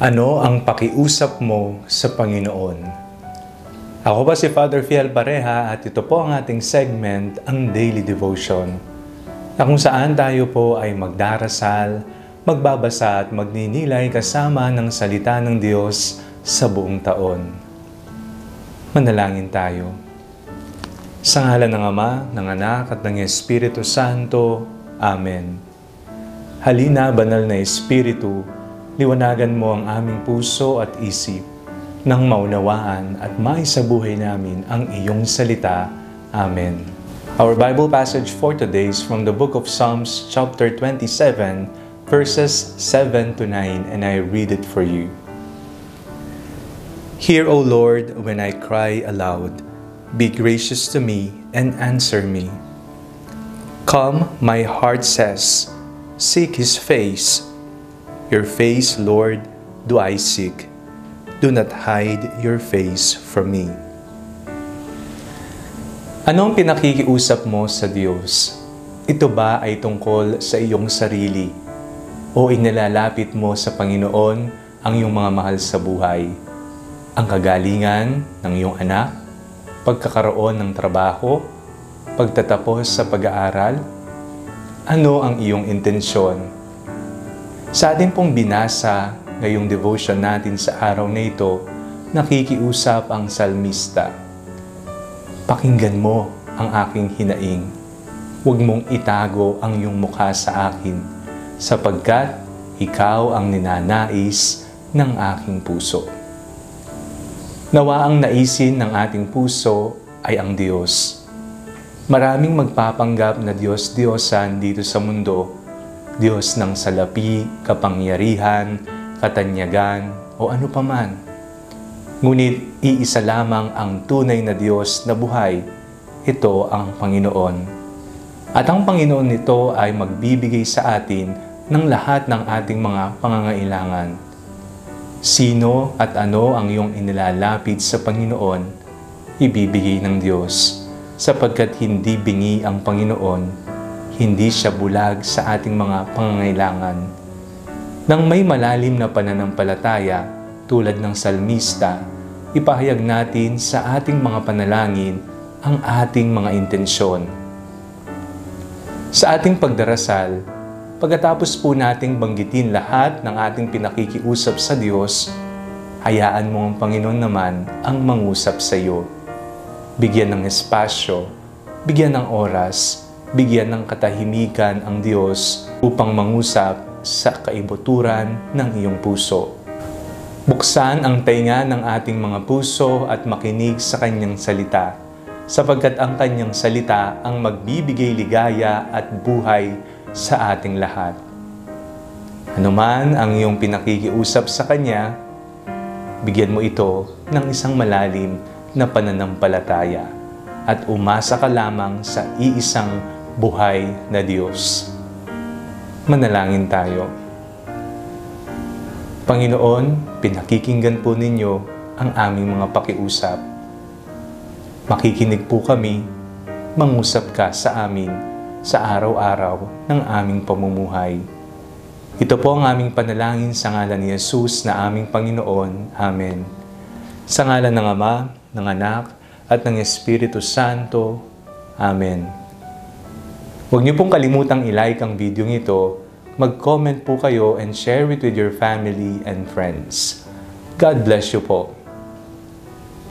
Ano ang pakiusap mo sa Panginoon? Ako pa si Father Fiel Pareha at ito po ang ating segment, ang Daily Devotion, na kung saan tayo po ay magdarasal, magbabasa at magninilay kasama ng salita ng Diyos sa buong taon. Manalangin tayo. Sa ngalan ng Ama, ng Anak at ng Espiritu Santo. Amen. Halina, banal na Espiritu, liwanagan mo ang aming puso at isip nang maunawaan at maisabuhay namin ang iyong salita. Amen. Our Bible passage for today is from the book of Psalms chapter 27 verses 7 to 9 and I read it for you. Hear, O Lord, when I cry aloud. Be gracious to me and answer me. Come, my heart says, seek his face. Your face, Lord, do I seek. Do not hide your face from me. Anong pinakikiusap mo sa Diyos? Ito ba ay tungkol sa iyong sarili? O inilalapit mo sa Panginoon ang iyong mga mahal sa buhay? Ang kagalingan ng iyong anak? Pagkakaroon ng trabaho? Pagtatapos sa pag-aaral? Ano ang iyong intensyon? Sa ating pong binasa ngayong devotion natin sa araw na ito, nakikiusap ang salmista. Pakinggan mo ang aking hinaing. Huwag mong itago ang iyong mukha sa akin, sapagkat ikaw ang ninanais ng aking puso. Nawa ang naisin ng ating puso ay ang Diyos. Maraming magpapanggap na Diyos-Diyosan dito sa mundo, Diyos ng salapi, kapangyarihan, katanyagan, o ano paman. Ngunit iisa lamang ang tunay na Diyos na buhay. Ito ang Panginoon. At ang Panginoon nito ay magbibigay sa atin ng lahat ng ating mga pangangailangan. Sino at ano ang iyong inilalapit sa Panginoon, ibibigay ng Diyos, sapagkat hindi bingi ang Panginoon, hindi siya bulag sa ating mga pangangailangan. Nang may malalim na pananampalataya, tulad ng salmista, ipahayag natin sa ating mga panalangin ang ating mga intensyon. Sa ating pagdarasal, pagkatapos po nating banggitin lahat ng ating pinakikiusap sa Diyos, hayaan mo ang Panginoon naman ang mangusap sa iyo. Bigyan ng espasyo, bigyan ng oras, bigyan ng katahimikan ang Diyos upang mangusap sa kaibuturan ng iyong puso. Buksan ang tainga ng ating mga puso at makinig sa Kanyang salita, sapagkat ang Kanyang salita ang magbibigay ligaya at buhay sa ating lahat. Ano man ang iyong pinakikiusap sa Kanya, bigyan mo ito ng isang malalim na pananampalataya at umasa ka lamang sa iisang buhay na Diyos. Manalangin tayo. Panginoon, pinakikinggan po ninyo ang aming mga pakiusap. Makikinig po kami, mangusap ka sa amin sa araw-araw ng aming pamumuhay. Ito po ang aming panalangin sa ngalan ni Jesus na aming Panginoon. Amen. Sa ngalan ng Ama, ng Anak, at ng Espiritu Santo. Amen. Huwag niyo pong kalimutang ilike ang video ito, mag-comment po kayo and share it with your family and friends. God bless you po.